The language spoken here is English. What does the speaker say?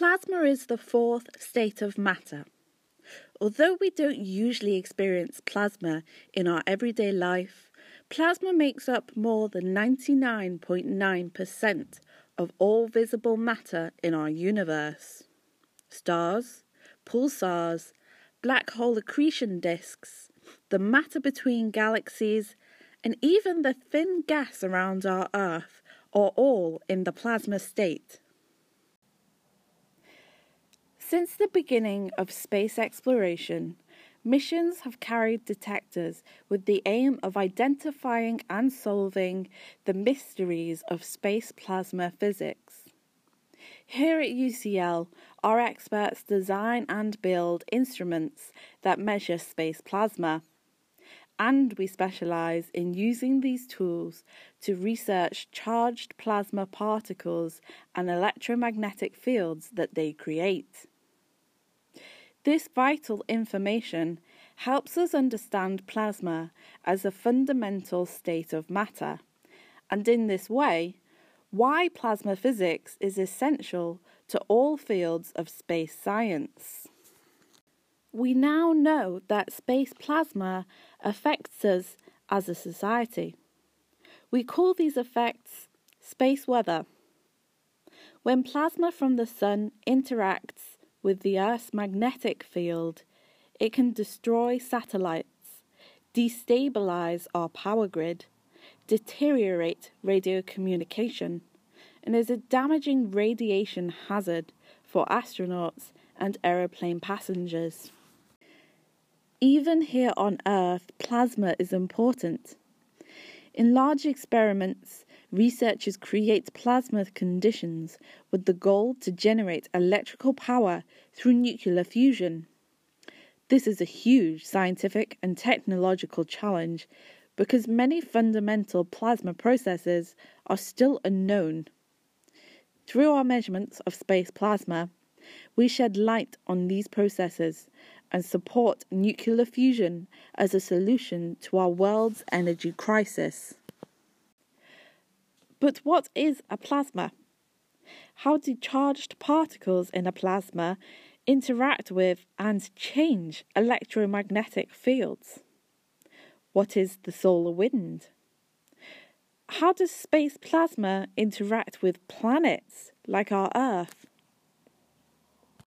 Plasma is the fourth state of matter. Although we don't usually experience plasma in our everyday life, plasma makes up more than 99.9% of all visible matter in our universe. Stars, pulsars, black hole accretion disks, the matter between galaxies, and even the thin gas around our Earth are all in the plasma state. Since the beginning of space exploration, missions have carried detectors with the aim of identifying and solving the mysteries of space plasma physics. Here at UCL, our experts design and build instruments that measure space plasma. And we specialise in using these tools to research charged plasma particles and electromagnetic fields that they create. This vital information helps us understand plasma as a fundamental state of matter, and in this way, why plasma physics is essential to all fields of space science. We now know that space plasma affects us as a society. We call these effects space weather. When plasma from the Sun interacts with the Earth's magnetic field, it can destroy satellites, destabilize our power grid, deteriorate radio communication, and is a damaging radiation hazard for astronauts and aeroplane passengers. Even here on Earth, plasma is important. In large experiments, researchers create plasma conditions with the goal to generate electrical power through nuclear fusion. This is a huge scientific and technological challenge because many fundamental plasma processes are still unknown. Through our measurements of space plasma, we shed light on these processes and support nuclear fusion as a solution to our world's energy crisis. But what is a plasma? How do charged particles in a plasma interact with and change electromagnetic fields? What is the solar wind? How does space plasma interact with planets like our Earth?